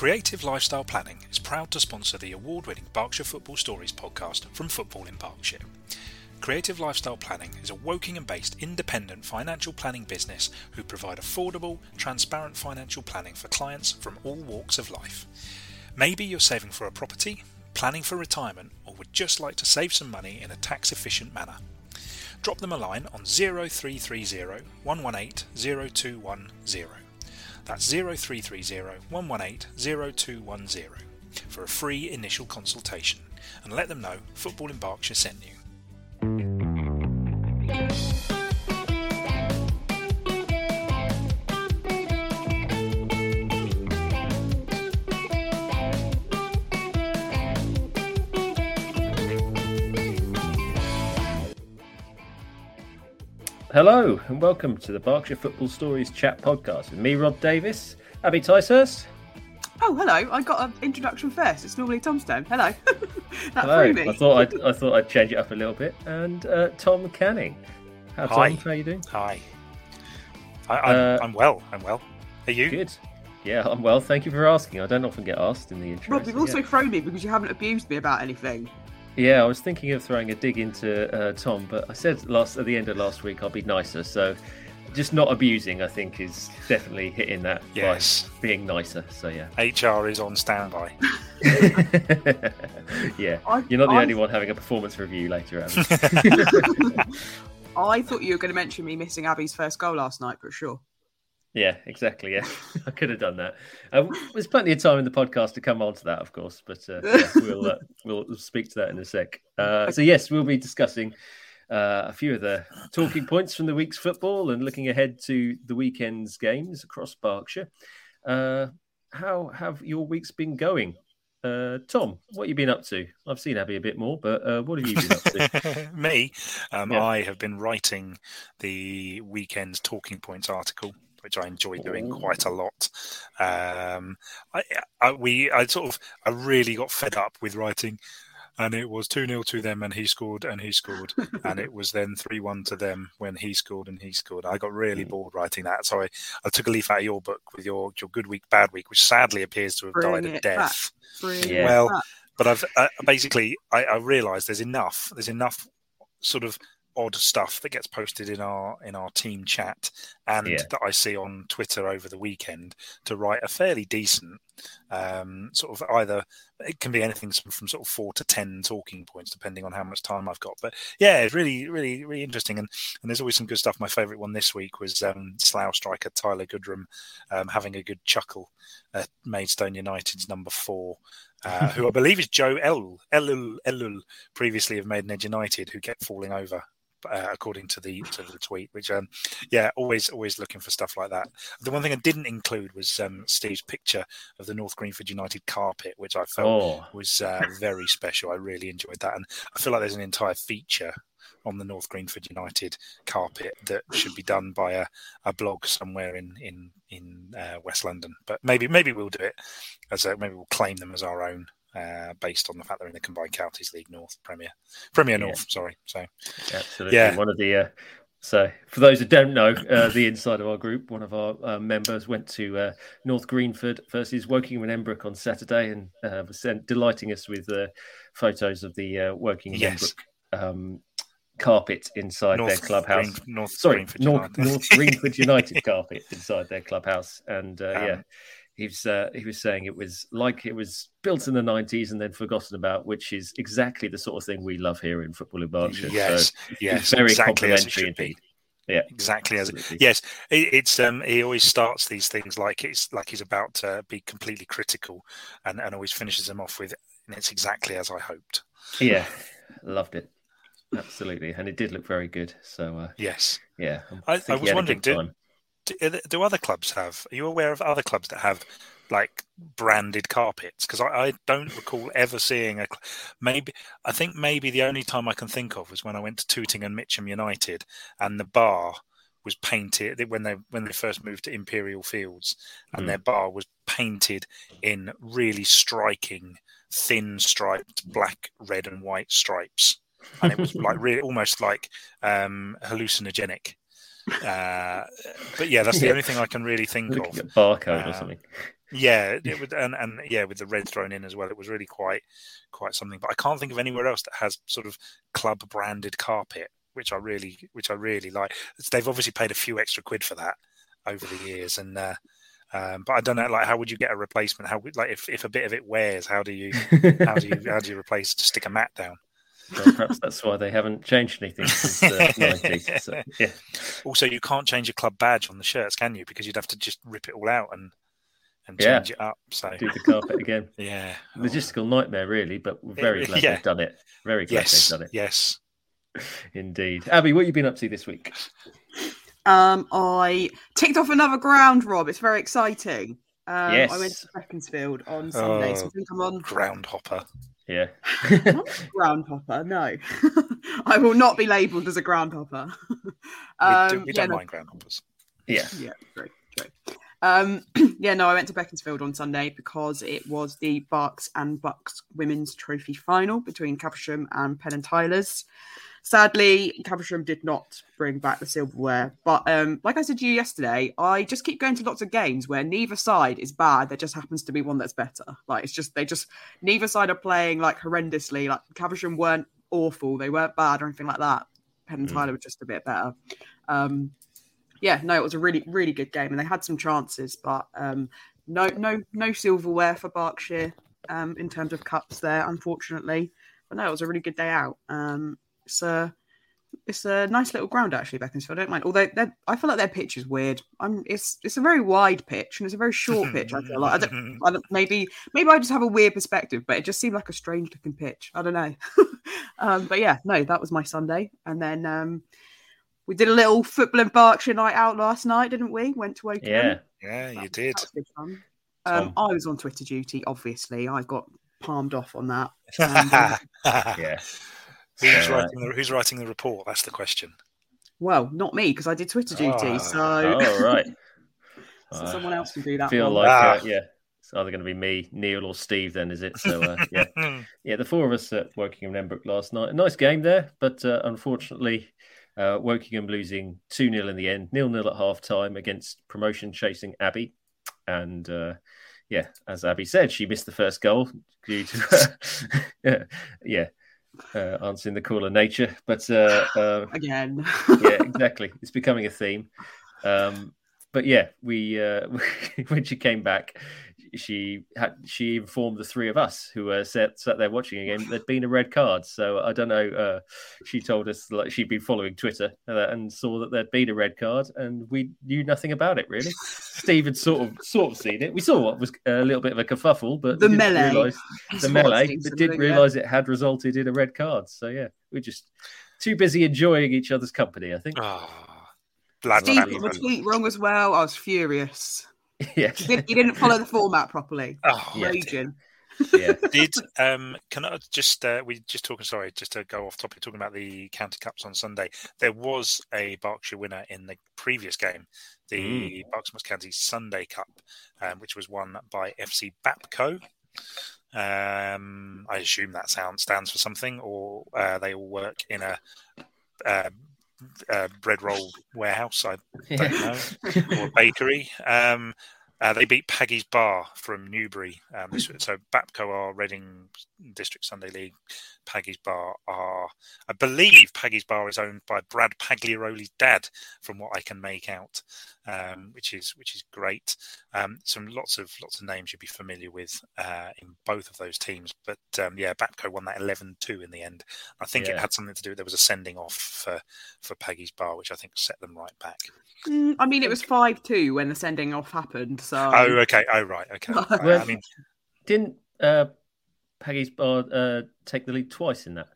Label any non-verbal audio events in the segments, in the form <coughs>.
Creative Lifestyle Planning is proud to sponsor the award winning Berkshire Football Stories podcast from Football in Berkshire. Creative Lifestyle Planning is a Wokingham based independent financial planning business who provide affordable, transparent financial planning for clients from all walks of life. Maybe you're saving for a property, planning for retirement, or would just like to save some money in a tax efficient manner. Drop them a line on 0330 118 0210. That's 0330 118 0210 for a free initial consultation and let them know Football in Berkshire sent you. Hello and welcome to the Berkshire Football Stories Chat Podcast with me, Rob Davis, Abby Ticehurst. Oh, hello! I got an introduction first. It's normally Tom's turn. Hello. <laughs> that Hello. threw me. I thought I'd, I thought I'd change it up a little bit. And uh, Tom Canning. How Tom? Hi. How you doing? Hi. I, I'm, Uh, I'm well. I'm well. Are you? Good. Yeah, I'm well. Thank you for asking. I don't often get asked in the intro. Rob, you've also yeah. thrown me because you haven't abused me about anything. Yeah, I was thinking of throwing a dig into uh, Tom, but I said last at the end of last week I'll be nicer. So, just not abusing, I think, is definitely hitting that Yes. by being nicer. So yeah, HR is on standby. <laughs> <laughs> yeah. I, You're not the I, only one having a performance review later, Abby. <laughs> I thought you were going to mention me missing Abby's first goal last night, but sure. Yeah, exactly. Yeah, <laughs> I could have done that. Uh, there's plenty of time in the podcast to come on to that, of course, but uh, yeah, <laughs> we'll uh, we'll speak to that in a sec. Uh, so yes, we'll be discussing uh, a few of the talking points from the week's football and looking ahead to the weekend's games across Berkshire. Uh, how have your weeks been going? Uh, Tom, what have you been up to? I've seen Abby a bit more, but uh, what have you been up to? <laughs> Me, um, Yeah. I have been writing the weekend's talking points article, which I enjoy doing quite a lot. Um, I, I, we, I sort of, I really got fed up with writing. And it was 2 0 to them, and he scored, and he scored. and it <laughs> was then 3 1 to them when he scored, and he scored. I got really bored writing that. So I, I took a leaf out of your book with your, your good week, bad week, which sadly appears to have Bring died a death. Yeah. Well, but I've uh, basically I, I realised there's enough there's enough sort of odd stuff that gets posted in our in our team chat and Yeah. that I see on Twitter over the weekend to write a fairly decent um, sort of either it can be anything from, from sort of four to ten talking points depending on how much time I've got. But yeah, it's really really really interesting and and there's always some good stuff. My favourite one this week was um, Slough striker Tyler Goodrham um, having a good chuckle at Maidstone United's number four uh, who I <laughs> believe is Joe Elul, Elul, Elul, previously of Maidenhead United, who kept falling over, uh, according to the to the tweet. Which, um, yeah, always always looking for stuff like that. The one thing I didn't include was um, Steve's picture of the North Greenford United carpet, which I felt Oh, was uh, very special. I really enjoyed that, and I feel like there's an entire feature on the North Greenford United carpet that should be done by a, a blog somewhere in in in uh, West London. But maybe maybe we'll do it as a, maybe we'll claim them as our own. Uh, based on the fact they're in the combined counties league north premier premier Yeah. north sorry so Absolutely. Yeah. One of the uh, so for those who don't know, uh, the inside of our group, one of our uh, members went to uh, North Greenford versus Wokingham and Emmbrook on Saturday, and uh, was sent delighting us with uh, photos of the uh, Wokingham Yes. Emmbrook um, carpet inside their clubhouse. Green- north Sorry, Greenford North, United. North Greenford <laughs> United carpet inside their clubhouse, and uh, Um, yeah. He was, uh, he was saying it was like it was built in the 90s and then forgotten about, which is exactly the sort of thing we love here in Football in Berkshire. So yes yes very exactly as it complimentary should be. Yeah, exactly as it. Yes, it, it's um he always starts these things like it's like he's about to be completely critical, and and always finishes them off with, and it's exactly as I hoped. Yeah, loved it. Absolutely, and it did look very good. So uh, Yes, yeah, I, I- I think he was wondering, did- time. Do, do other clubs have? Are you aware of other clubs that have like branded carpets? Because I, I don't recall ever seeing a. Maybe I think maybe the only time I can think of was when I went to Tooting and Mitcham United, and the bar was painted when they when they first moved to Imperial Fields, and Hmm. their bar was painted in really striking, thin striped black, red, and white stripes, and it was like <laughs> really almost like um, hallucinogenic. Uh, but yeah, that's the Yeah. only thing I can really think of. barcode or Um, something. Yeah, it would, and and yeah, with the red thrown in as well, it was really quite quite something. But I can't think of anywhere else that has sort of club branded carpet, which I really which I really like. They've obviously paid a few extra quid for that over the years, and uh, um, but I don't know, like, how would you get a replacement? How like if, if a bit of it wears, how do you how do you how do you replace? Just stick a mat down. Well, perhaps that's why they haven't changed anything since the <laughs> 90s. So, yeah. Also, you can't change a club badge on the shirts, can you? Because you'd have to just rip it all out and and Yeah. change it up. So Do the carpet again. <laughs> yeah, Logistical nightmare, really, but we're very glad Yeah. they've done it. Very glad yes, they've done it. yes. <laughs> Indeed. Abby, what have you been up to this week? Um, I ticked off another ground, Rob. It's very exciting. Um, I went to Beaconsfield on Sunday, so I Oh. think I'm on Ground hopper. Yeah. ground hopper. No, <laughs> I will not be labelled as a ground hopper. We, do, Um, we yeah, don't no, mind ground hoppers. yeah. Yeah, true, true. Um, <clears throat> yeah, no, I went to Beaconsfield on Sunday because it was the Berks and Bucks Women's Trophy final between Caversham and Penn and Tyler's. Sadly, Caversham did not bring back the silverware. But um, like I said to you yesterday, I just keep going to lots of games where neither side is bad. There just happens to be one that's better. Like it's just they just neither side are playing like horrendously. Like Caversham weren't awful, they weren't bad or anything like that. Penn and Mm. Tyler were just a bit better. Um, yeah, no, it was a really, really good game, and they had some chances, but um, no, no, no silverware for Berkshire um, in terms of cups there, unfortunately. But no, it was a really good day out. Um, it's a, it's a nice little ground actually, Beaconsfield. I don't mind. Although I feel like their pitch is weird. I'm, it's, it's a very wide pitch and it's a very short pitch. I feel like I don't, <laughs> I don't, maybe, maybe I just have a weird perspective, but it just seemed like a strange looking pitch. I don't know. <laughs> um, but yeah, no, that was my Sunday, and then um, we did a little football and Berkshire night out last night, didn't we? Went to Oakham. Yeah. yeah, That- you did. that was good fun. Um, Tom. I was on Twitter duty, obviously. I got palmed off on that. <laughs> And, um, Yeah. Who's, So, uh, writing the, who's writing the report? That's the question. well, not me because I did Twitter duty, Ah. so, Oh, right. <laughs> so Uh, someone else can do that. feel one. like, Ah. uh, yeah, it's either going to be me, Neil, or Steve, then, is it? So, uh, <laughs> yeah. Yeah, the four of us at Wokingham and Emmbrook last night. A nice game there, but uh, unfortunately, uh, Wokingham losing 2 0 in the end, nil nil at half time against promotion chasing Abbey. And uh, yeah, as Abby said, she missed the first goal due to, <laughs> yeah, yeah uh, answering the call of nature. But uh, uh, again. yeah, <laughs> exactly. It's becoming a theme. Um, but yeah, we uh, <laughs> when she came back, she had she informed the three of us who were sat, sat there watching again there'd been a red card. So I don't know. Uh, she told us like she'd been following Twitter uh, and saw that there'd been a red card, and we knew nothing about it really. Steve had sort of sort of seen it. We saw what was a little bit of a kerfuffle, but The we didn't melee. realise <laughs> the melee, but didn't realise it had resulted in a red card. So yeah, we're just too busy enjoying each other's company. I think. Ah, blood Steve Unbelievable. got the tweet wrong as well. I was furious. Yeah, <laughs> He, did, he didn't follow the format properly. <laughs> Oh, Yeah. Raging. yeah. <laughs> did um can I just uh, we just talking sorry just to go off topic talking about the county cups on Sunday there was a Berkshire winner in the previous game the Berkshire County Sunday Cup um, which was won by FC Bapco um I assume that sound stands for something or uh, they all work in a uh, uh, bread roll warehouse I don't know or bakery. Um, uh, they beat Paggy's Bar from Newbury. Um, this, so Bapco are Reading District Sunday League. Paggy's Bar are, I believe, Paggy's Bar is owned by Brad Pagliaroli's dad, from what I can make out, um, which is which is great. Um, some lots of lots of names you'd be familiar with uh, in both of those teams. But um, yeah, Bapco won that 11-2 in the end. I think it had something to do. With there was a sending off for for Paggy's Bar, which I think set them right back. Mm, I mean, it was 5 2 when the sending off happened. So Oh, okay. Oh, right. Okay. Well, I mean, Didn't uh, Peggy's Bar uh, take the lead twice in that?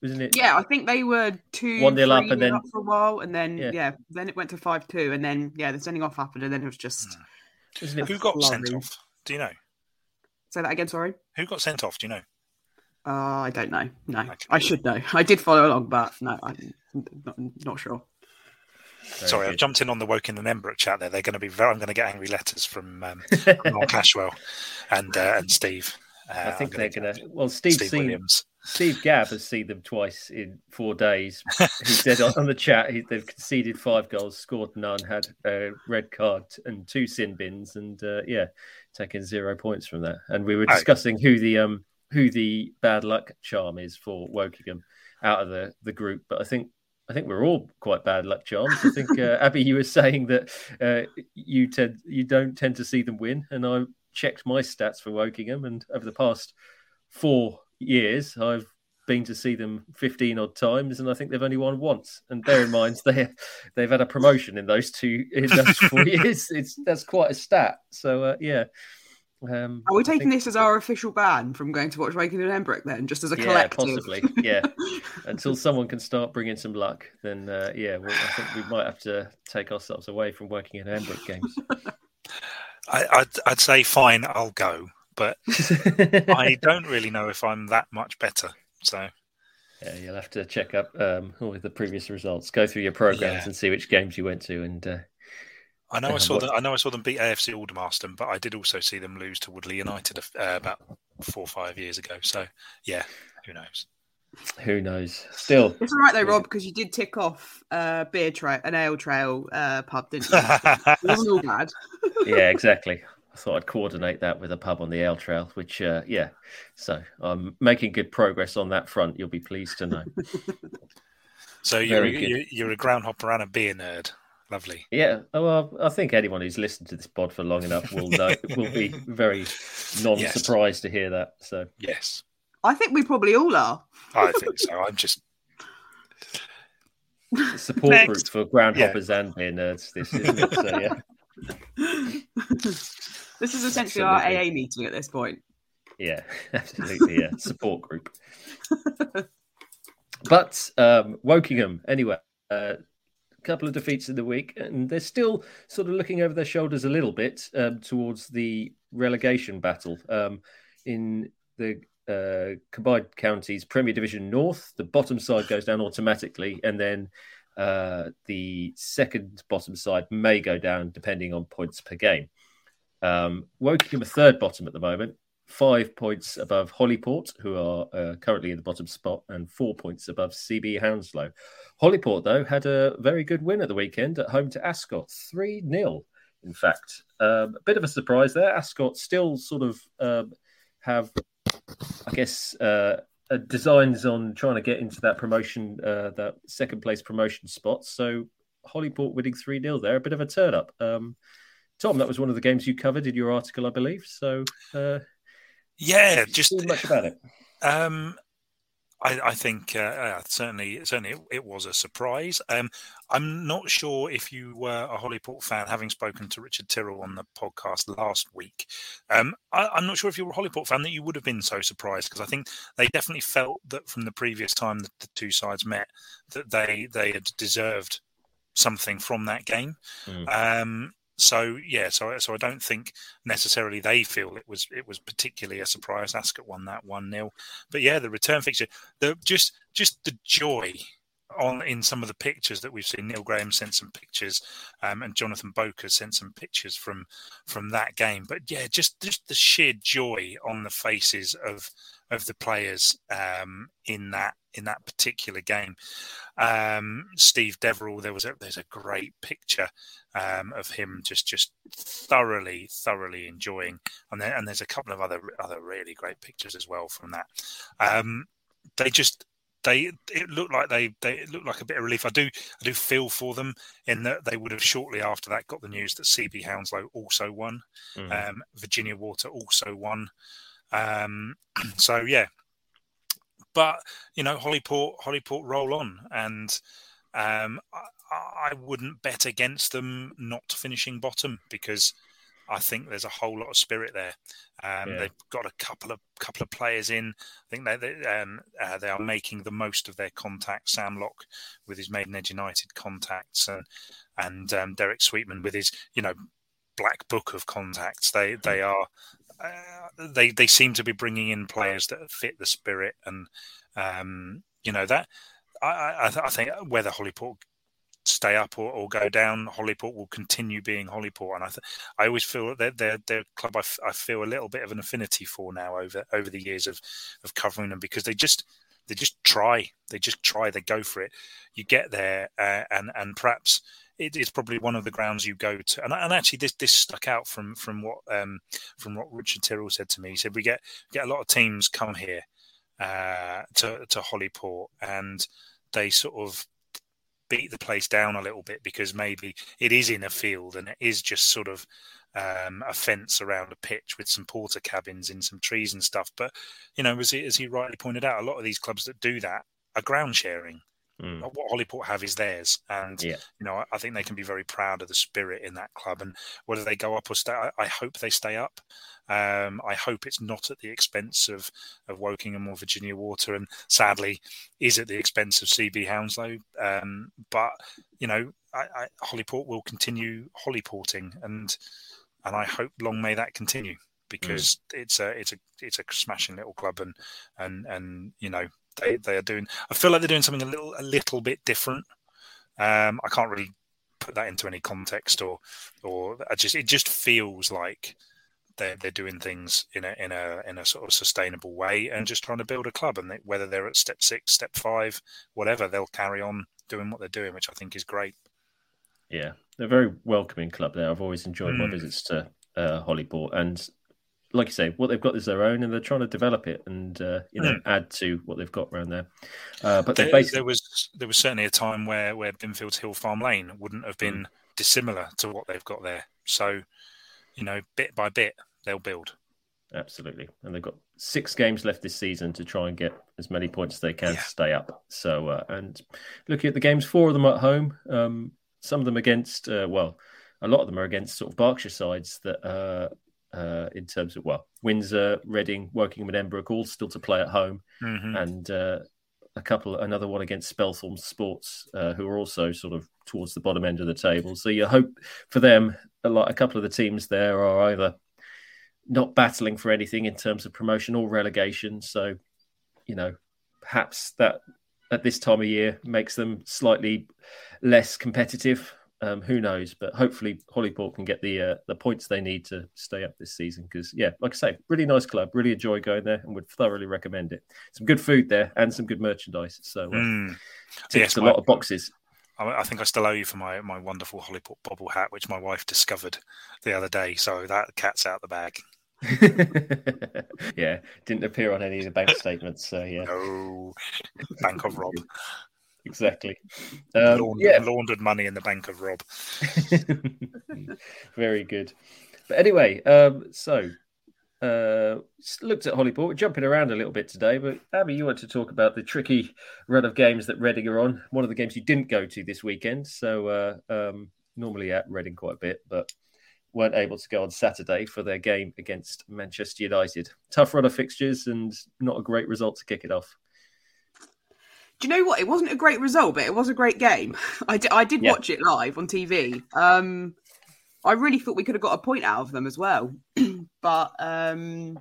Wasn't it? Yeah, I think they were two, 1-0 up and then- up for a while, and then Yeah. yeah. then it went to five two, and then yeah, the sending off happened, and then it was just Wasn't it? who got sent off? Do you know? say that again. Sorry, Who got sent off? Do you know? uh, I don't know. No, Okay. I should know. I did follow along, but no, I'm not, not sure. Very Sorry, I've jumped in on the Woking and Emmbrook chat there. They're going to be very, I'm going to get angry letters from um, <laughs> Mark Ashwell and uh, and Steve. Uh, I think they're gonna. Well, Steve's Steve seen. Williams. Steve Gabb has seen them twice in four days. <laughs> He said on, the chat he, they've conceded five goals, scored none, had a red card and two sin bins, and uh, yeah, taking zero points from that. And we were discussing who the um who the bad luck charm is for Wokingham out of the the group, but I think I think we're all quite bad luck charms. I think uh, Abby, you were saying that uh, you tend you don't tend to see them win, and I checked my stats for Wokingham, and over the past four years, I've been to see them 15 odd times, and I think they've only won once. And bear in mind they they've had a promotion in those two in those four <laughs> years. It's that's quite a stat. So uh, yeah. Um, Are we taking think... this as our official ban from going to watch Woking and Emmbrook then, just as a yeah, collective? possibly. Yeah, <laughs> until someone can start bringing some luck, then uh, yeah, well, I think we might have to take ourselves away from working in Emmbrook games. I, I'd, I'd say fine, I'll go, but <laughs> I don't really know if I'm that much better. So yeah, you'll have to check up um, all the previous results, go through your programs, yeah. and see which games you went to. And uh, I know I saw them. I know I saw them beat AFC Aldermaston, but I did also see them lose to Woodley United uh, about four or five years ago. So yeah, who knows? Who knows? Still, it's all right though, Rob, because you did tick off uh, beer trail, an ale trail uh, pub, didn't you? <laughs> it wasn't all bad. <laughs> yeah, exactly. I thought I'd coordinate that with a pub on the ale trail, which, uh, yeah. So I'm making good progress on that front. You'll be pleased to know. <laughs> so you're, you're, you're a groundhopper and a beer nerd. Lovely. Yeah. Oh, well, I think anyone who's listened to this pod for long enough will know, <laughs> will be very non-surprised yes. to hear that. So yes, I think we probably all are. I think so. I'm just <laughs> support Next. group for groundhoppers yeah. and beer nerds. This isn't it? So yeah. <laughs> this is essentially absolutely. our AA meeting at this point. Yeah, absolutely. Yeah, support group. but um, Wokingham, anyway, uh, couple of defeats in the week, and they're still sort of looking over their shoulders a little bit um, towards the relegation battle. Um, in the uh, combined counties Premier Division North, the bottom side goes down automatically, and then uh, the second bottom side may go down depending on points per game. Um, Wokingham a third bottom at the moment, five points above Holyport, who are uh, currently in the bottom spot, and four points above CB Hounslow. Holyport, though, had a very good win at the weekend at home to Ascot, 3 0, in fact. Um, a bit of a surprise there. Ascot still sort of um, have, I guess, uh, designs on trying to get into that promotion, uh, that second place promotion spot. So Holyport winning 3 0 there, a bit of a turn up. Um, Tom, that was one of the games you covered in your article, I believe. So, uh, yeah, just much about it. Um, I, I think uh, uh, certainly, certainly, it, it, was a surprise. Um, I'm not sure if you were a Holyport fan, having spoken to Richard Tyrrell on the podcast last week. Um, I, am not sure if you were a Holyport fan that you would have been so surprised because I think they definitely felt that from the previous time that the two sides met that they they had deserved something from that game. Mm. Um, so yeah, so so I don't think necessarily they feel it was it was particularly a surprise. Ascot won that one 0 but yeah, the return fixture, the just just the joy on in some of the pictures that we've seen. Neil Graham sent some pictures, um, and Jonathan Boker sent some pictures from from that game. But yeah, just just the sheer joy on the faces of of the players um, in that in that particular game. Um, Steve Deverell, there was a, there's a great picture um, of him just just thoroughly thoroughly enjoying, and then and there's a couple of other other really great pictures as well from that. Um, they just they it looked like they they looked like a bit of relief. I do I do feel for them in that they would have shortly after that got the news that CB Hounslow also won, mm. um, Virginia Water also won. Um, <clears throat> so yeah, but you know Holyport Holyport roll on, and um, I, I wouldn't bet against them not finishing bottom because I think there's a whole lot of spirit there. Um, yeah. They've got a couple of couple of players in. I think they they, um, uh, they are making the most of their contacts. Sam Lock with his Maidenhead United contacts, and and um, Derek Sweetman with his you know black book of contacts. They they mm. are uh, they they seem to be bringing in players that fit the spirit, and um, you know that I, I, I think whether Holyport stay up or, or go down, Holyport will continue being Holyport. and I th- I always feel that they're, they're, a club I, f- I feel a little bit of an affinity for now over over the years of of covering them because they just they just try, they just try, they go for it. You get there, uh, and and perhaps it is probably one of the grounds you go to. And, and actually, this this stuck out from from what um, from what Richard Tyrrell said to me. He said we get get a lot of teams come here uh, to to Holyport, and they sort of beat the place down a little bit because maybe it is in a field and it is just sort of um, a fence around a pitch with some porter cabins in some trees and stuff. But you know, as he, as he rightly pointed out, a lot of these clubs that do that are ground sharing. Mm. What Holyport have is theirs, and yeah. you know I think they can be very proud of the spirit in that club. And whether they go up or stay, I, I hope they stay up. Um, I hope it's not at the expense of of Wokingham or Virginia Water, and sadly, is at the expense of CB Hounslow. Um, but you know, I, I, Holyport will continue Holyporting, and and I hope long may that continue because mm. it's a it's a it's a smashing little club, and and and you know they they are doing. I feel like they're doing something a little a little bit different. Um, I can't really put that into any context, or or I just it just feels like they're they're doing things in a in a in a sort of sustainable way and just trying to build a club. And they, whether they're at step six, step five, whatever, they'll carry on doing what they're doing, which I think is great. Yeah, they're a very welcoming club there. I've always enjoyed mm. my visits to uh, Holyport, and like you say, what they've got is their own, and they're trying to develop it and uh, you know mm. add to what they've got around there. Uh, but there, basically... there, was there was certainly a time where where Binfield's Hill Farm Lane wouldn't have been mm. dissimilar to what they've got there. So, you know, bit by bit, they'll build. Absolutely, and they've got six games left this season to try and get as many points as they can yeah. to stay up. So, uh, and looking at the games, four of them at home, um, some of them against uh, well a lot of them are against sort of Berkshire sides that uh, uh, in terms of well, Windsor, Reading, Wokingham, and Emmbrook all still to play at home, mm-hmm. and uh, a couple, another one against Spelthorne Sports, uh, who are also sort of towards the bottom end of the table. So you hope for them, a lot, a couple of the teams there are either not battling for anything in terms of promotion or relegation. So, you know, perhaps that at this time of year makes them slightly less competitive um, who knows? But hopefully, Holyport can get the uh, the points they need to stay up this season. Because yeah, like I say, really nice club. Really enjoy going there, and would thoroughly recommend it. Some good food there and some good merchandise. So uh, mm. yes, a lot of boxes. I think I still owe you for my, my wonderful Holyport bobble hat, which my wife discovered the other day. So that cat's out the bag. <laughs> yeah, didn't appear on any of the bank <laughs> statements. So yeah, no, Bank of Rob <laughs> exactly. <laughs> Um, laundered, yeah. laundered money in the bank of Rob. <laughs> Very good. But anyway, um, so uh, looked at Holyport. We're jumping around a little bit today, but Abby, you want to talk about the tricky run of games that Reading are on. One of the games you didn't go to this weekend, so uh, um, normally at Reading quite a bit, but weren't able to go on Saturday for their game against Manchester United. Tough run of fixtures and not a great result to kick it off do you know what? It wasn't a great result, but it was a great game. <laughs> I, d- I did yeah. watch it live on TV. Um, I really thought we could have got a point out of them as well, <clears throat> but um,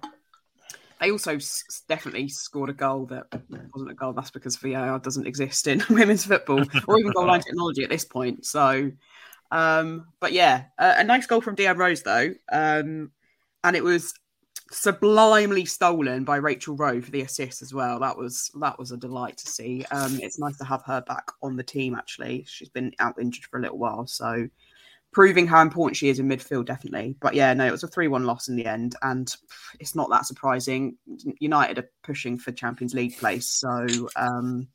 they also s- definitely scored a goal that wasn't a goal. That's because VAR doesn't exist in <laughs> women's football or even goal line <laughs> technology at this point. So, um, but yeah, uh, a nice goal from Deanne Rose though, um, and it was sublimely stolen by Rachel Rowe for the assist as well. That was that was a delight to see. Um, it's nice to have her back on the team. Actually, she's been out injured for a little while, so proving how important she is in midfield, definitely. But yeah, no, it was a three-one loss in the end, and it's not that surprising. United are pushing for Champions League place, so. Um,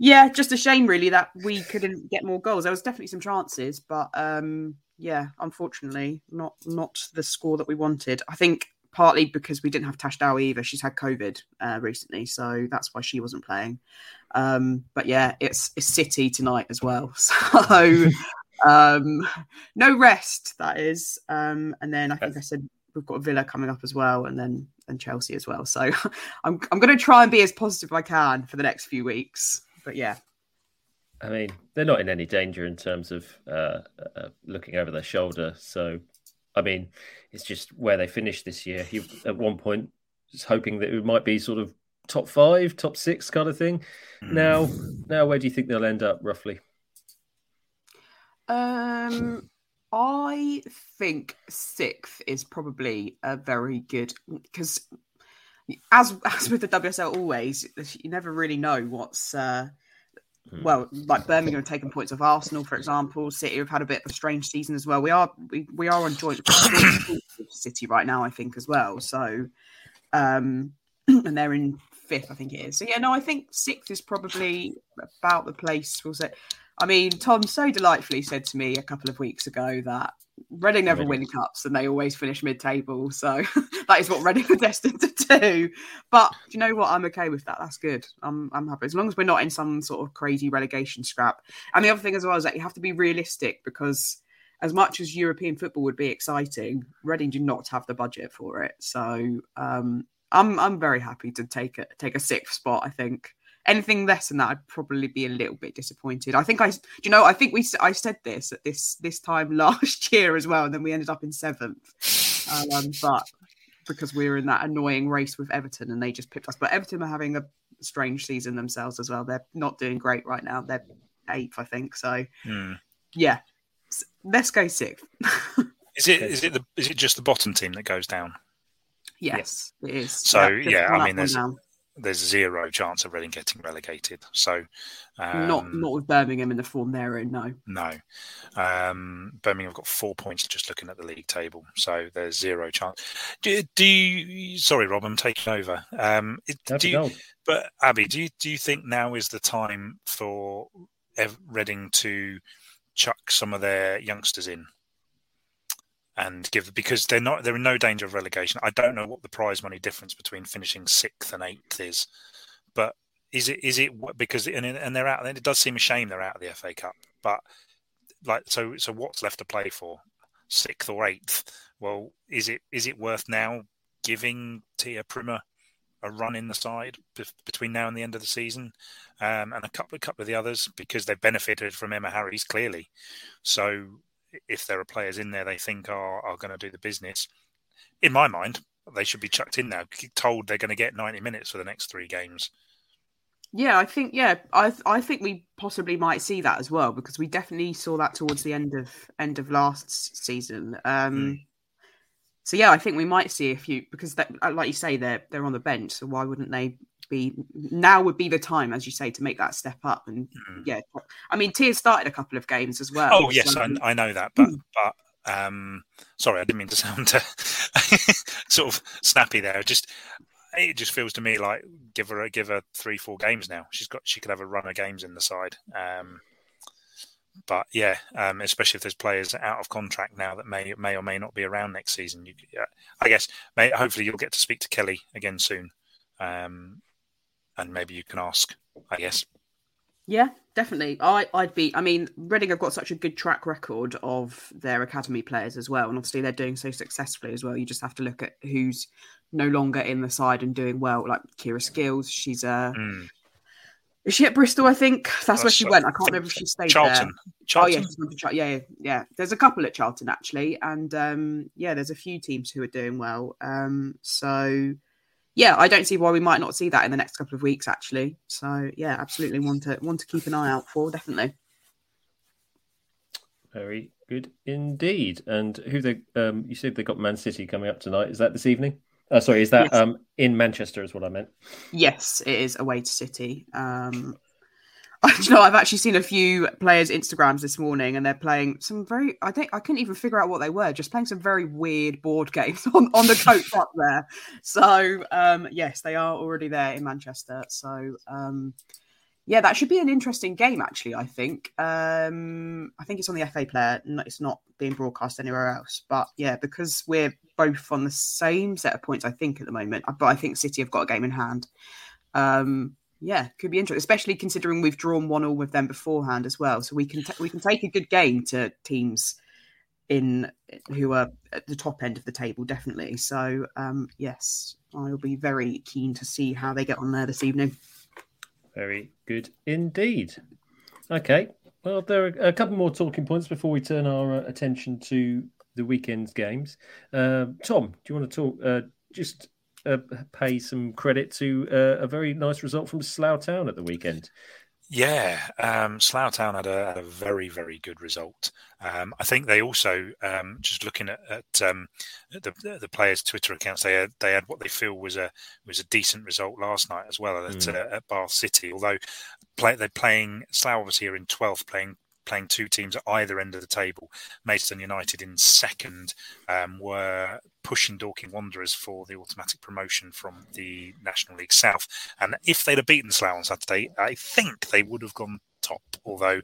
yeah, just a shame really that we couldn't get more goals. There was definitely some chances, but um, yeah, unfortunately, not not the score that we wanted. I think partly because we didn't have Tash Dow either. She's had COVID uh, recently, so that's why she wasn't playing. Um, but yeah, it's it's City tonight as well, <laughs> so um, no rest that is. Um, and then I think I said we've got Villa coming up as well, and then and Chelsea as well. So <laughs> I'm I'm going to try and be as positive as I can for the next few weeks. But yeah. I mean, they're not in any danger in terms of uh, uh, looking over their shoulder. So I mean, it's just where they finished this year. He at one point was hoping that it might be sort of top five, top six kind of thing. Mm. Now, now where do you think they'll end up roughly? Um, I think sixth is probably a very good because as as with the WSL always, you never really know what's uh, hmm. Well, like Birmingham have taken points of Arsenal, for example. City have had a bit of a strange season as well. We are we, we are on joint <coughs> City right now, I think, as well. So um <clears throat> and they're in fifth, I think it is. So yeah, no, I think sixth is probably about the place we'll say. I mean, Tom so delightfully said to me a couple of weeks ago that Reading never Reading. win cups and they always finish mid-table. So <laughs> that is what Reading are <laughs> destined to do. But do you know what? I'm okay with that. That's good. I'm I'm happy as long as we're not in some sort of crazy relegation scrap. And the other thing as well is that you have to be realistic because as much as European football would be exciting, Reading do not have the budget for it. So um, I'm I'm very happy to take a take a sixth spot. I think anything less than that, I'd probably be a little bit disappointed. I think I, do you know, I think we, I said this at this this time <laughs> last year as well, and then we ended up in seventh. Um, but because we were in that annoying race with Everton, and they just picked us. But Everton are having a strange season themselves as well. They're not doing great right now. They're eighth, I think. So, hmm. yeah, let's go sixth. <laughs> is it is it the is it just the bottom team that goes down? Yes, it is. So yeah, yeah I mean, there's there's zero chance of Reading getting relegated. So um, not not with Birmingham in the form they're in. No, no. Um, Birmingham have got four points just looking at the league table, so there's zero chance. Do, do you? Sorry, Rob, I'm taking over. Um, do you, but Abby, do you do you think now is the time for Reading to chuck some of their youngsters in? And give because they're not they're in no danger of relegation. I don't know what the prize money difference between finishing sixth and eighth is, but is it is it because and, and they're out it does seem a shame they're out of the FA Cup, but like so so what's left to play for sixth or eighth? Well, is it is it worth now giving Tia Primmer a run in the side between now and the end of the season, um, and a couple a couple of the others because they've benefited from Emma Harries clearly. So if there are players in there they think are, are going to do the business, in my mind, they should be chucked in now, told they're going to get 90 minutes for the next three games. Yeah, I think yeah, I I think we possibly might see that as well because we definitely saw that towards the end of end of last season. Um, mm. So yeah, I think we might see a few because that, like you say, they're they're on the bench. So why wouldn't they be now would be the time, as you say, to make that step up. And mm. yeah, I mean, Tia started a couple of games as well. Oh yes, so. I, I, know that, but mm. but um, sorry, I didn't mean to sound uh, <laughs> sort of snappy there. Just it just feels to me like give her give her three four games now. She's got she could have a run of games in the side. Um, but yeah, um, especially if there's players out of contract now that may may or may not be around next season. You, I guess, may, hopefully, you'll get to speak to Kelly again soon. Um, and maybe you can ask, I guess. Yeah, definitely. I, I'd be. I mean, Reading have got such a good track record of their academy players as well, and obviously they're doing so successfully as well. You just have to look at who's no longer in the side and doing well, like Kiera Skeels. She's a mm. Is she at Bristol? I think that's, that's where she went. I can't remember if she stayed Charlton. there. Charlton. Oh yeah, yeah, yeah. There's a couple at Charlton actually, and um, yeah, there's a few teams who are doing well. Um, so yeah, I don't see why we might not see that in the next couple of weeks, actually. So yeah, absolutely want to want to keep an eye out for definitely. Very good indeed. And who they? Um, you said they got Man City coming up tonight. Is that this evening? Uh, sorry, is that yes. um, in Manchester? Is what I meant. Yes, it is away to City. Um, <laughs> you know, I've actually seen a few players' Instagrams this morning, and they're playing some very. I think I couldn't even figure out what they were. Just playing some very weird board <laughs> games on, on the coach up there. So um, yes, they are already there in Manchester. So um, yeah, that should be an interesting game. Actually, I think. Um, I think it's on the FA player. It's not being broadcast anywhere else. But yeah, because we're both on the same set of points, I think at the moment. But I think City have got a game in hand. Um, yeah, could be interesting, especially considering we've drawn one all with them beforehand as well. So we can t- we can take a good game to teams in who are at the top end of the table, definitely. So um, yes, I'll be very keen to see how they get on there this evening. Very good indeed. Okay, well, there are a couple more talking points before we turn our uh, attention to the weekend's games. Uh, Tom, do you want to talk uh, just uh, pay some credit to uh, a very nice result from Slough Town at the weekend. Yeah, um, Slough Town had a, had a very, very good result. Um, I think they also, um, just looking at, at um, the, the players' Twitter accounts, they had, they had what they feel was a was a decent result last night as well at, mm. uh, at Bath City. Although play, they're playing Slough obviously are in twelfth, playing playing two teams at either end of the table. Maidstone United in second um, were pushing Dorking Wanderers for the automatic promotion from the National League South. And if they'd have beaten Slough on Saturday, I think they would have gone top, although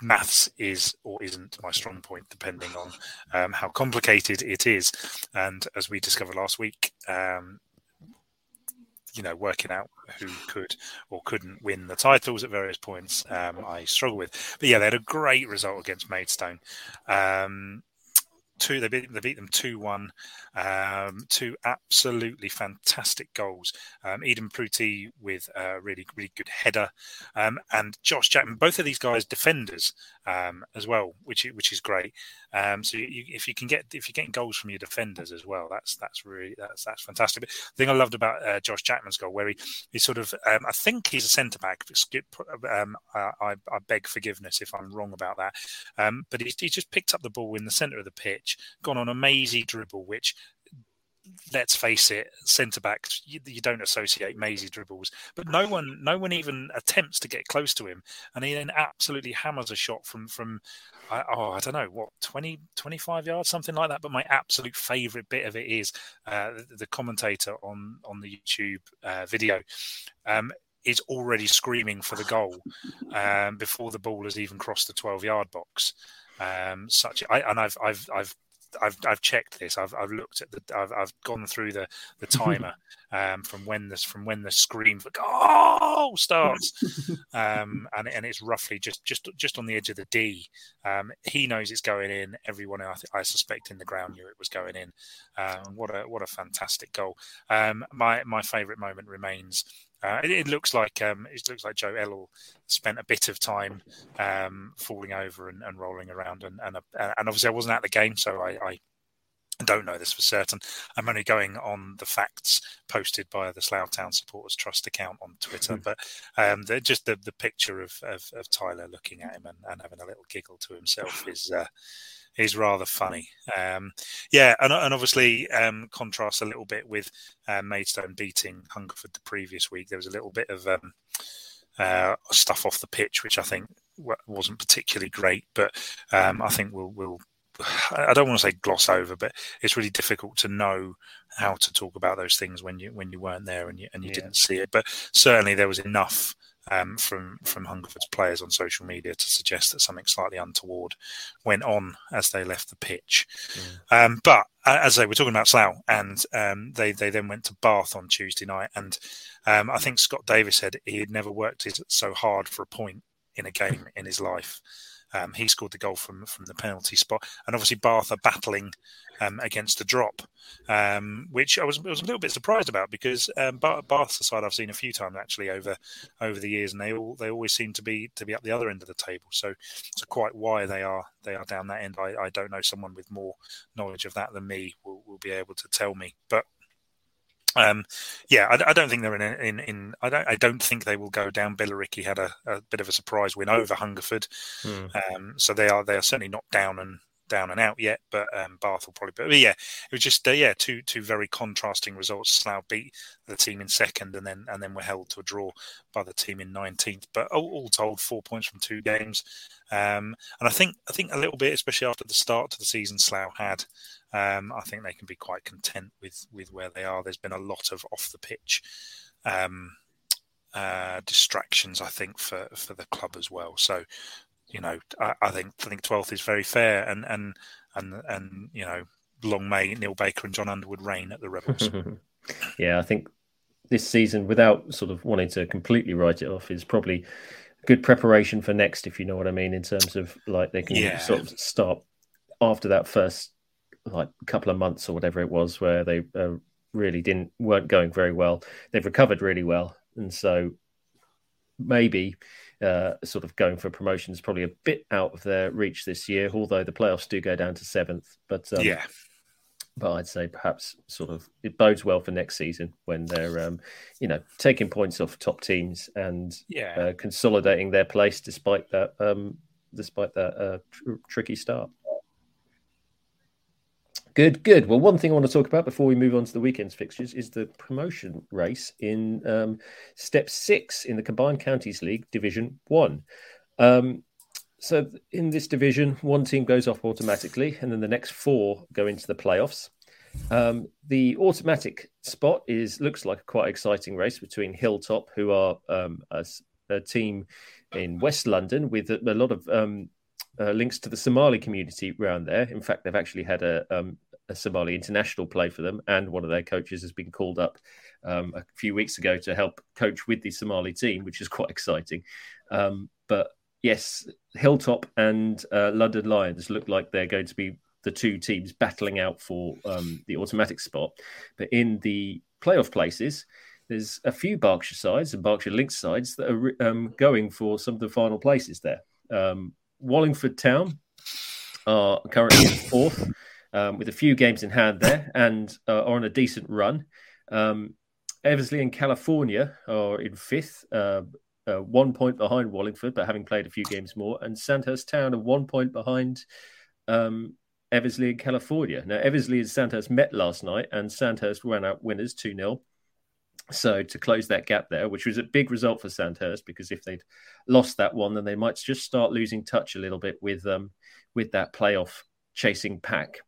maths is or isn't my strong point, depending on um, how complicated it is. And as we discovered last week, um, you know, working out who could or couldn't win the titles at various points, um, I struggle with. But yeah, they had a great result against Maidstone. Um, two, they beat, they beat them two one. Um, two absolutely fantastic goals. Um, Eden Pruti with a really, really good header, um, and Josh Jackman. Both of these guys defenders um, as well, which which is great. Um, so you, if you can get if you're getting goals from your defenders as well, that's that's really that's that's fantastic. But the thing I loved about uh, Josh Jackman's goal, where he, he sort of um, I think he's a centre back. I, I, beg forgiveness if I'm wrong about that. But he, he just picked up the ball in the centre of the pitch, gone on a mazy dribble, which let's face it, centre backs you, you, don't associate mazy dribbles, but no one, no one even attempts to get close to him, and he then absolutely hammers a shot from from oh I don't know what 20, 25 yards something like that. But my absolute favourite bit of it is uh, the, the, commentator on on the YouTube uh, video. Um, is already screaming for the goal um, before the ball has even crossed the 12 yard box. Um, such I, and I've I've I've I've I've checked this. I've I've looked at the I've I've gone through the the <laughs> timer um, from when this from when the scream for goal starts, <laughs> um, and and it's roughly just just just on the edge of the D. Um, he knows it's going in. Everyone I, I suspect in the ground knew it was going in. Um, what a what a fantastic goal. Um, my my favourite moment remains uh, it, it, looks like um, it looks like Joe Ellel spent a bit of time um, falling over and, and, rolling around, and and, uh, and, obviously I wasn't at the game, so I, I, don't know this for certain. I'm only going on the facts posted by the Slough Town Supporters Trust account on Twitter, mm-hmm. but um, the, just the, the picture of, of, of, Tyler looking at him and, and having a little giggle to himself is. Uh, is rather funny. Um, yeah, and, and obviously um, contrasts a little bit with uh, Maidstone beating Hungerford the previous week. There was a little bit of um, uh, stuff off the pitch, which I think wasn't particularly great, but um, I think we'll, we'll I don't want to say gloss over, but it's really difficult to know how to talk about those things when you when you weren't there and you and you yeah. didn't see it. But certainly there was enough um, from from Hungerford's players on social media to suggest that something slightly untoward went on as they left the pitch. Mm. Um, but as they were talking about Slough, and um, they they then went to Bath on Tuesday night, and um, I think Scott Davis said he had never worked so hard for a point in a game in his life. Um, he scored the goal from from the penalty spot, and obviously Bath are battling um, against the drop, um, which I was was a little bit surprised about because um, Bath's a side I've seen a few times actually over over the years, and they all they always seem to be to be at the other end of the table. So, so quite why they are they are down that end, I, I don't know. Someone with more knowledge of that than me will, will be able to tell me, but. Um, yeah, I, I, don't think they're in, in, in. I don't. I don't think they will go down. Billericay had a, a bit of a surprise win over Hungerford, mm. um, so they are they are certainly not down and down and out yet, but um, Bath will probably. But yeah, it was just uh, yeah two two very contrasting results. Slough beat the team in second, and then and then were held to a draw by the team in nineteenth. But all, all, told, four points from two games, um, and I think I think a little bit, especially after the start to the season, Slough had. Um, I think they can be quite content with with where they are. There's been a lot of off the pitch. Um, uh, distractions, I think, for, for the club as well. So you know, I, I think I think twelfth is very fair, and and and and you know, long may Neil Baker and John Underwood reign at the Rebels. <laughs> yeah, I think this season, without sort of wanting to completely write it off, is probably good preparation for next, if you know what I mean, in terms of like they can yeah. sort of start after that first like couple of months or whatever it was where they uh, really didn't weren't going very well. They've recovered really well, and so maybe uh, sort of going for promotion is probably a bit out of their reach this year, although the playoffs do go down to seventh. But um, yeah, but I'd say perhaps sort of it bodes well for next season when they're, um, you know, taking points off top teams and Yeah. uh, consolidating their place despite that, um, despite that uh, tr- tricky start. Good, good. Well, one thing I want to talk about before we move on to the weekend's fixtures is the promotion race in um, step six in the Combined Counties League Division One. Um, so, in this division, one team goes off automatically, and then the next four go into the playoffs. Um, the automatic spot is looks like a quite exciting race between Hilltop, who are um, a, a team in West London with a, a lot of um, uh, links to the Somali community around there. In fact, they've actually had a, um, a Somali international play for them, and one of their coaches has been called up um, a few weeks ago to help coach with the Somali team, which is <laughs> quite exciting. Um, but yes, Hilltop and uh, London Lions look like they're going to be the two teams battling out for um, the automatic spot. But in the playoff places, there's a few Berkshire sides and Berkshire Links sides that are um, going for some of the final places there. Um, Wallingford Town are currently fourth um, with a few games in hand there and uh, are on a decent run. Um, Eversley and California are in fifth, uh, uh, one point behind Wallingford, but having played a few games more. And Sandhurst Town are one point behind um, Eversley and California. Now, Eversley and Sandhurst met last night, and Sandhurst ran out winners 2 0. So to close that gap there, which was a big result for Sandhurst, because if they'd lost that one, then they might just start losing touch a little bit with um, with that playoff chasing pack.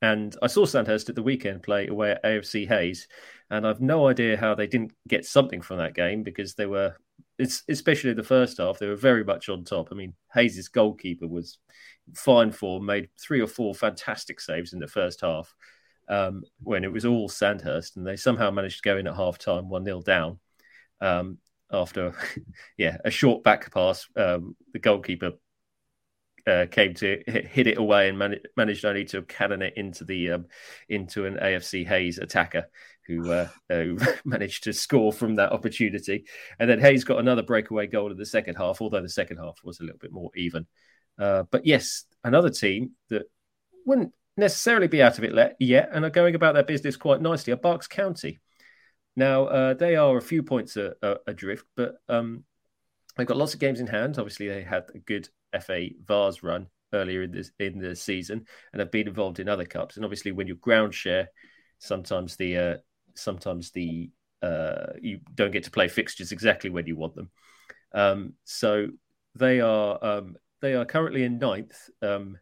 And I saw Sandhurst at the weekend play away at AFC Hayes, and I've no idea how they didn't get something from that game because they were, especially the first half, they were very much on top. I mean, Hayes' goalkeeper was fine form, made three or four fantastic saves in the first half um, when it was all Sandhurst, and they somehow managed to go in at half time, 1 0 down. Um, after, <laughs> yeah, a short back pass, um, the goalkeeper uh, came to hit, it away and man- managed only to cannon it into the um, into an AFC Hayes attacker who, uh, who <laughs> managed to score from that opportunity. And then Hayes got another breakaway goal in the second half, although the second half was a little bit more even. Uh, but yes, another team that wouldn't necessarily be out of it yet and are going about their business quite nicely are Berks County. Now, uh, they are a few points a- a- adrift, but um, they've got lots of games in hand. Obviously, they had a good FA Vase run earlier in this in the season and have been involved in other cups. And obviously, when you ground share, sometimes the uh, sometimes the uh, you don't get to play fixtures exactly when you want them. Um, so they are um, they are currently in ninth. Um,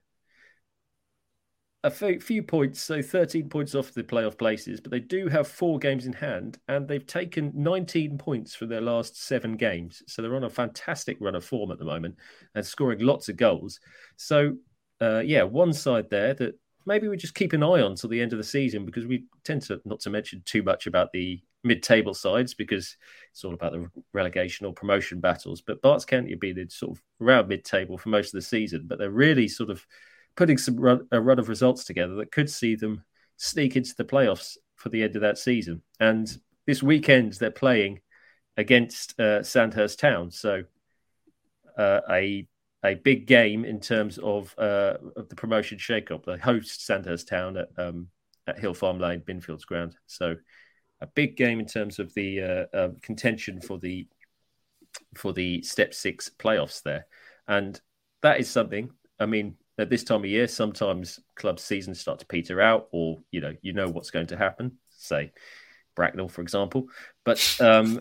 a few, points, so 13 points off the playoff places, but they do have four games in hand and they've taken 19 points from their last seven games. So they're on a fantastic run of form at the moment and scoring lots of goals. So, uh, yeah, one side there that maybe we just keep an eye on till the end of the season because we tend to not to mention too much about the mid-table sides because it's all about the relegation or promotion battles. But Berks County have been sort of around mid-table for most of the season, but they're really sort of putting some run, a run of results together that could see them sneak into the playoffs for the end of that season. And this weekend they're playing against uh, Sandhurst Town, so uh, a a big game in terms of uh, of the promotion shake-up. They host Sandhurst Town at um, at Hill Farm Lane, Binfield's ground. So a big game in terms of the uh, contention for the for the Step Six playoffs there, and that is something. I mean, at this time of year, sometimes club seasons start to peter out, or you know, you know what's going to happen. Say Bracknell, for example, but um,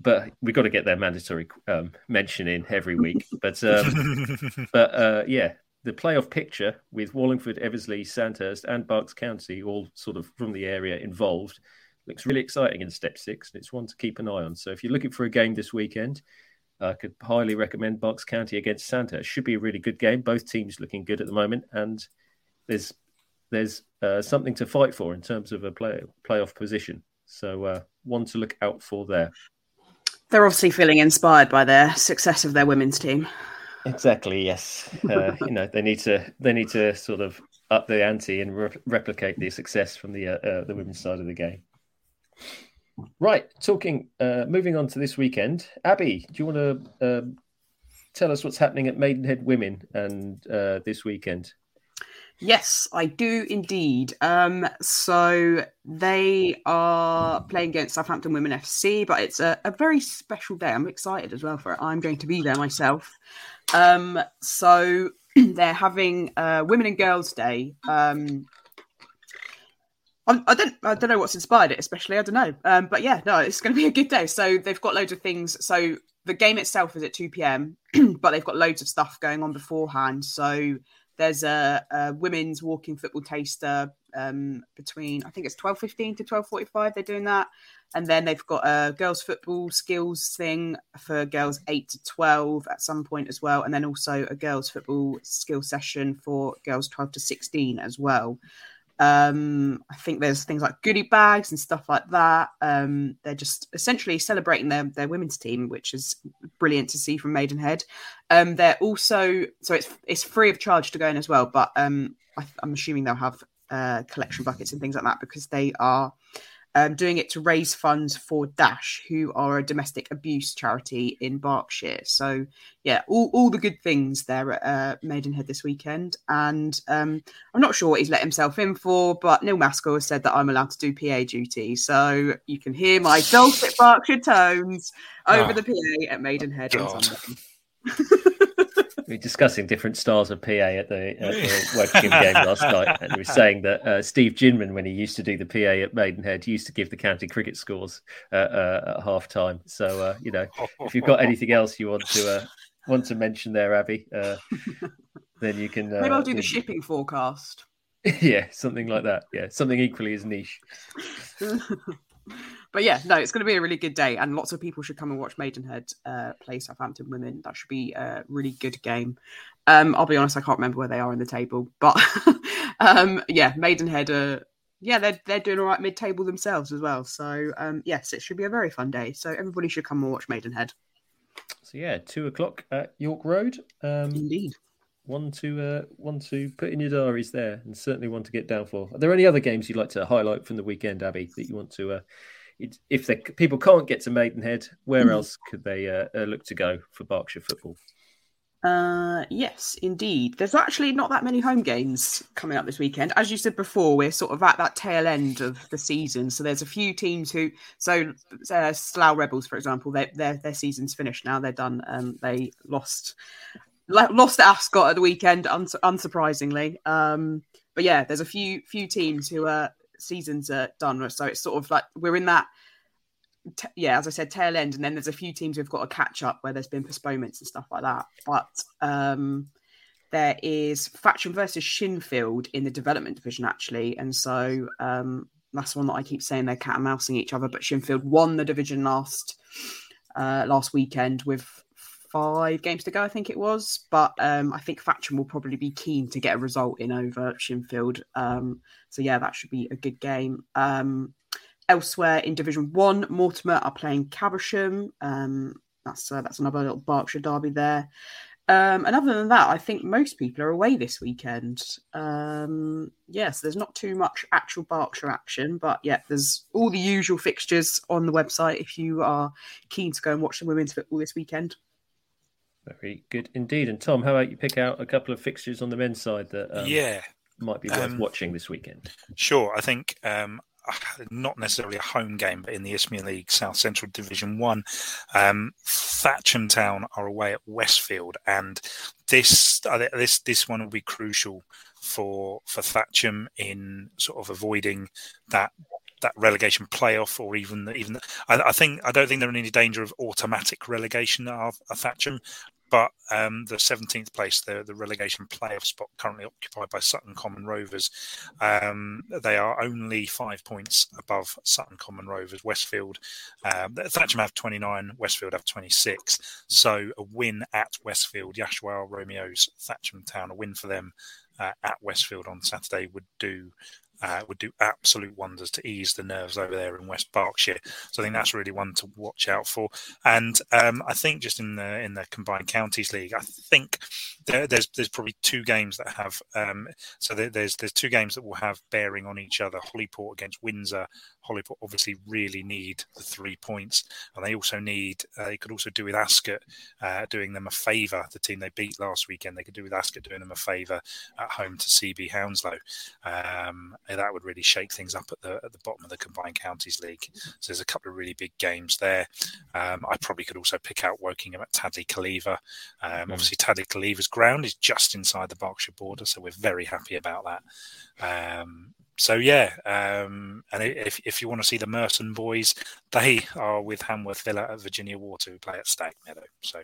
but we've got to get their mandatory um, mention in every week. But um, <laughs> but uh, yeah, the playoff picture with Wallingford, Eversley, Sandhurst, and Berks County all sort of from the area involved looks really exciting in Step Six, and it's one to keep an eye on. So if you're looking for a game this weekend. I could highly recommend Berks County against Sandhurst. Should be a really good game. Both teams looking good at the moment, and there's there's uh, something to fight for in terms of a play, playoff position. So uh, one to look out for there. They're obviously feeling inspired by their success of their women's team. Exactly. Yes. Uh, <laughs> you know they need to they need to sort of up the ante and re- replicate the success from the uh, uh, the women's side of the game. Right. Talking. Uh, moving on to this weekend, Abby, do you want to um, tell us what's happening at Maidenhead Women and uh, this weekend? Yes, I do indeed. Um, so they are playing against Southampton Women FC, but it's a, a, very special day. I'm excited as well for it. I'm going to be there myself. Um, so <clears throat> they're having uh, Women and Girls Day. Um, I don't, I don't know what's inspired it, especially. I don't know. Um, but yeah, no, it's going to be a good day. So they've got loads of things. So the game itself is at 2 p.m., <clears throat> but they've got loads of stuff going on beforehand. So there's a, a women's walking football taster um, between I think it's twelve fifteen to twelve forty five. They're doing that, and then they've got a girls football skills thing for girls eight to twelve at some point as well, and then also a girls football skill session for girls twelve to sixteen as well. Um, I think there's things like goodie bags and stuff like that. Um, they're just essentially celebrating their, their women's team, which is brilliant to see from Maidenhead. Um, they're also so it's it's free of charge to go in as well, but um, I, am assuming they'll have uh, collection buckets and things like that because they are um, doing it to raise funds for Dash, who are a domestic abuse charity in Berkshire. So, yeah, all, all the good things there at uh, Maidenhead this weekend. And um, I'm not sure what he's let himself in for, but Neil Maskell has said that I'm allowed to do PA duty. So you can hear my <laughs> dulcet Berkshire tones over oh, the PA at Maidenhead God. on Sunday. <laughs> we were discussing different styles of PA at the, at the Wokingham game last night, and we were <laughs> saying that uh, Steve Ginman, when he used to do the PA at Maidenhead, used to give the county cricket scores uh, uh, at half time. So, uh, you know, if you've got anything else you want to uh, want to mention there, Abby, uh, <laughs> then you can. Maybe I'll do the shipping forecast. <laughs> yeah, something like that. Yeah, something equally as niche but yeah, no, it's going to be a really good day, and lots of people should come and watch Maidenhead uh, play Southampton Women. That should be a really good game. Um, I'll be honest, I can't remember where they are in the table, but <laughs> um, yeah, Maidenhead are yeah they're they're doing all right mid table themselves as well. So um, yes, it should be a very fun day. So everybody should come and watch Maidenhead. So yeah, two o'clock at York Road. Um, Indeed one to uh, one to put in your diaries there, and certainly one to get down for. Are there any other games you'd like to highlight from the weekend, Abby, that you want to uh, if they, people can't get to Maidenhead, where mm. else could they uh, uh, look to go for Berkshire football? Uh, yes, indeed. There's actually not that many home games coming up this weekend. As you said before, we're sort of at that tail end of the season. So there's a few teams who, so uh, Slough Rebels, for example, they, their their season's finished now. They're done. Um, they lost lost at Ascot at the weekend, unsurprisingly. Um, but yeah, there's a few few teams who are seasons are done. So it's sort of like we're in that, t- yeah, as I said, tail end. And then there's a few teams who've got to catch up where there's been postponements and stuff like that. But um, there is Thatcham versus Shinfield in the development division, actually. And so um, that's one that I keep saying they're cat and mousing each other. But Shinfield won the division last uh, last weekend with five games to go, I think it was. But um, I think Thatcham will probably be keen to get a result in over Shinfield. Um, so yeah, that should be a good game. Um, elsewhere in Division One, Mortimer are playing Caversham. Um, that's uh, that's another little Berkshire derby there. Um, and other than that, I think most people are away this weekend. Um, yes, there's not too much actual Berkshire action, but yeah, there's all the usual fixtures on the website if you are keen to go and watch the women's football this weekend. Very good indeed. And Tom, how about you pick out a couple of fixtures on the men's side that um, yeah might be worth um, watching this weekend? Sure. I think um, not necessarily a home game, but in the Isthmian League South Central Division One, um, Thatcham Town are away at Westfield, and this uh, this this one will be crucial for for Thatcham in sort of avoiding that that relegation playoff or even even I, I, think I don't think they're in any danger of automatic relegation of, of Thatcham, but um, the 17th place, the, the relegation playoff spot currently occupied by Sutton Common Rovers, um, they are only five points above Sutton Common Rovers. Westfield, um, Thatcham have 29, Westfield have 26. So a win at Westfield, Yashwell Romeos, Thatcham Town, a win for them uh, at Westfield on Saturday would do uh, would do absolute wonders to ease the nerves over there in West Berkshire. So I think that's really one to watch out for. And um, I think just in the in the combined counties league, I think there, there's there's probably two games that have um, so there, there's there's two games that will have bearing on each other. Holyport against Windsor. Holyport obviously really need the three points, and they also need. Uh, they could also do with Ascot uh, doing them a favour. The team they beat last weekend, they could do with Ascot doing them a favour at home to CB Hounslow. Um, that would really shake things up at the at the bottom of the combined counties league. So there's a couple of really big games there. Um, I probably could also pick out Wokingham at Tadley Calleva. Um, mm. Obviously, Tadley Calleva's ground is just inside the Berkshire border, so we're very happy about that. Um, so yeah, um, and if if you want to see the Merton boys, they are with Hanworth Villa at Virginia Water, who play at Stag Meadow. So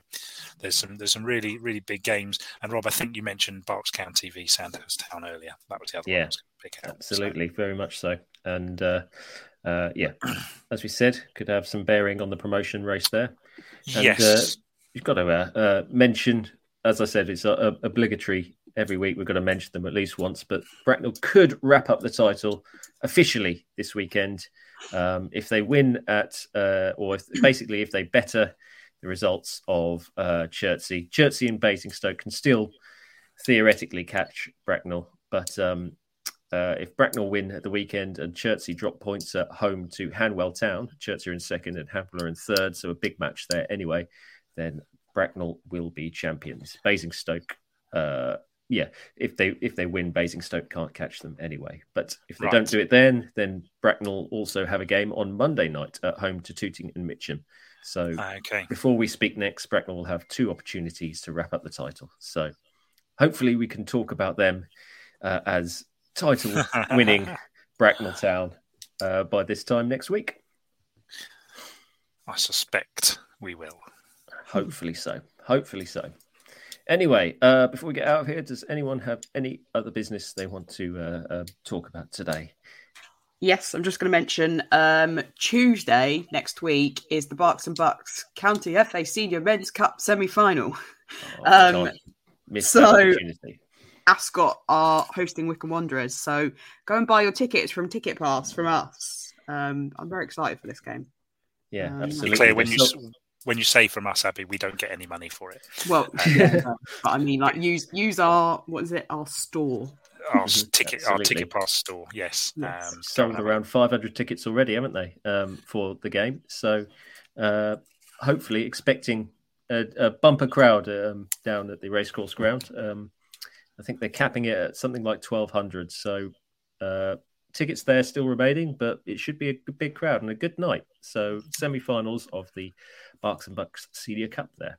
there's some there's some really really big games. And Rob, I think you mentioned Berks County v Sandhurst Town earlier. That was the other yeah, one. pick out, absolutely, so. very much so. And uh, uh, yeah, <clears throat> as we said, could have some bearing on the promotion race there. And, yes, uh, you've got to uh, uh, mention, as I said, it's obligatory every week we've got to mention them at least once. But Bracknell could wrap up the title officially this weekend um, if they win at, uh, or if, basically if they better the results of uh, Chertsey. Chertsey and Basingstoke can still theoretically catch Bracknell, but um, uh, if Bracknell win at the weekend and Chertsey drop points at home to Hanwell Town, Chertsey are in second and Hanwell are in third, so a big match there anyway, then Bracknell will be champions. Basingstoke uh, yeah, if they if they win, Basingstoke can't catch them anyway. But if they right. don't do it then, then Bracknell also have a game on Monday night at home to Tooting and Mitcham. So okay. before we speak next, Bracknell will have two opportunities to wrap up the title. So hopefully we can talk about them uh, as title <laughs> winning Bracknell Town uh, by this time next week. I suspect we will. Hopefully so. Hopefully so. Anyway, uh, before we get out of here, does anyone have any other business they want to uh, uh, talk about today? Yes, I'm just going to mention um, Tuesday next week is the Berks and Bucks County FA Senior Men's Cup semi final. Oh, um, so, Ascot are hosting Wycombe Wanderers. So go and buy your tickets from Ticket Pass from us. Um, I'm very excited for this game. Yeah, um, absolutely. Clear when you when you say from us, Abby, we don't get any money for it. Well, uh, yeah, but I mean, like use use our what is it? Our store. Our mm-hmm. ticket, Absolutely. our ticket pass store. Yes, yes. Um, sold around 500 tickets already, haven't they, um, for the game? So, uh, hopefully, expecting a, a bumper crowd um, down at the racecourse ground. Um, I think they're capping it at something like 1,200. So, uh, tickets there still remaining, but it should be a big crowd and a good night. So, semi-finals of the Berks and Bucks Senior Cup there.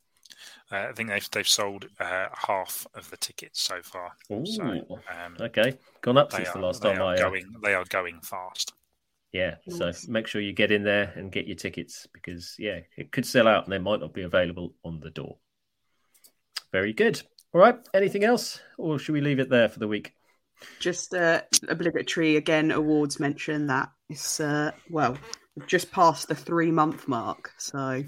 Uh, I think they've they've sold uh, half of the tickets so far. Ooh, so, um, okay, gone up since are, the last time I. Uh, going, they are going fast. Yeah, so make sure you get in there and get your tickets because yeah, it could sell out and they might not be available on the door. Very good. All right. Anything else, or should we leave it there for the week? Just uh, obligatory again awards mention that it's uh, well just past the three month mark. So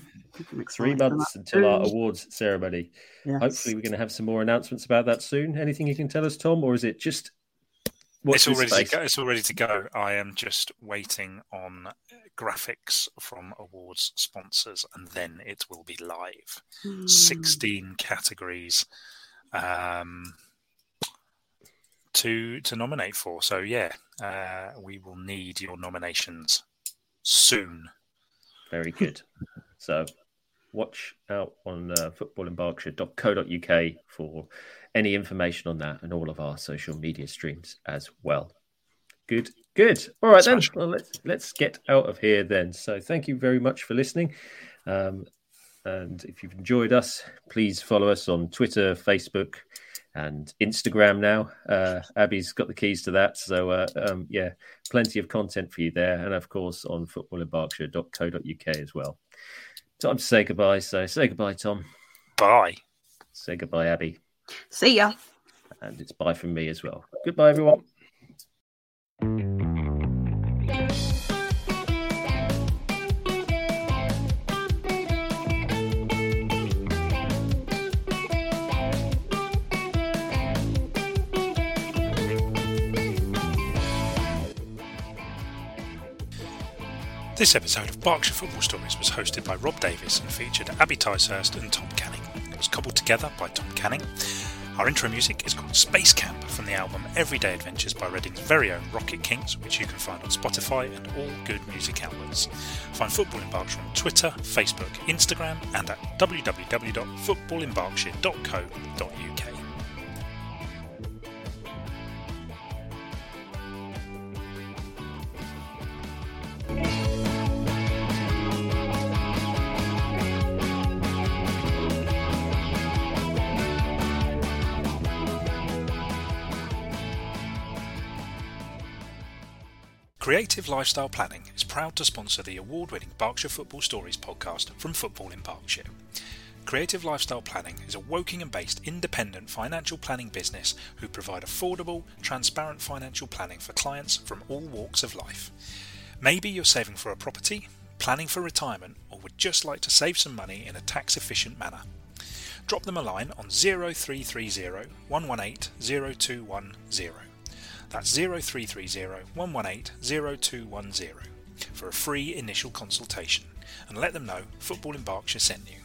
three months until our awards ceremony. Yes. Hopefully, we're going to have some more announcements about that soon. Anything you can tell us, Tom, or is it just? It's all ready to go. It's all ready to go. I am just waiting on graphics from awards sponsors, and then it will be live. Hmm. Sixteen categories. Um, to to nominate for. So yeah, uh, we will need your nominations soon. Very good. So watch out on uh, footballinberkshire.co.uk for any information on that and all of our social media streams as well. Good, good. All right then. Well, let's let's get out of here then. So thank you very much for listening. Um, and if you've enjoyed us, please follow us on Twitter, Facebook, and Instagram now. Uh, Abby's got the keys to that. So, uh, um, yeah, plenty of content for you there. And of course, on footballinberkshire.co.uk as well. Time to say goodbye. So, say goodbye, Tom. Bye. Say goodbye, Abby. See ya. And it's bye from me as well. Goodbye, everyone. This episode of Berkshire Football Stories was hosted by Rob Davis and featured Abby Ticehurst and Tom Canning. It was cobbled together by Tom Canning. Our intro music is called Space Camp from the album Everyday Adventures by Reading's very own Rocket Kings, which you can find on Spotify and all good music outlets. Find Football in Berkshire on Twitter, Facebook, Instagram, and at www.footballinberkshire.co.uk. Creative Lifestyle Planning is proud to sponsor the award winning Berkshire Football Stories podcast from Football in Berkshire. Creative Lifestyle Planning is a Wokingham based independent financial planning business who provide affordable, transparent financial planning for clients from all walks of life. Maybe you're saving for a property, planning for retirement, or would just like to save some money in a tax efficient manner. Drop them a line on 0330 118 0210. That's 0330 118 0210 for a free initial consultation and let them know Football in Berkshire sent you.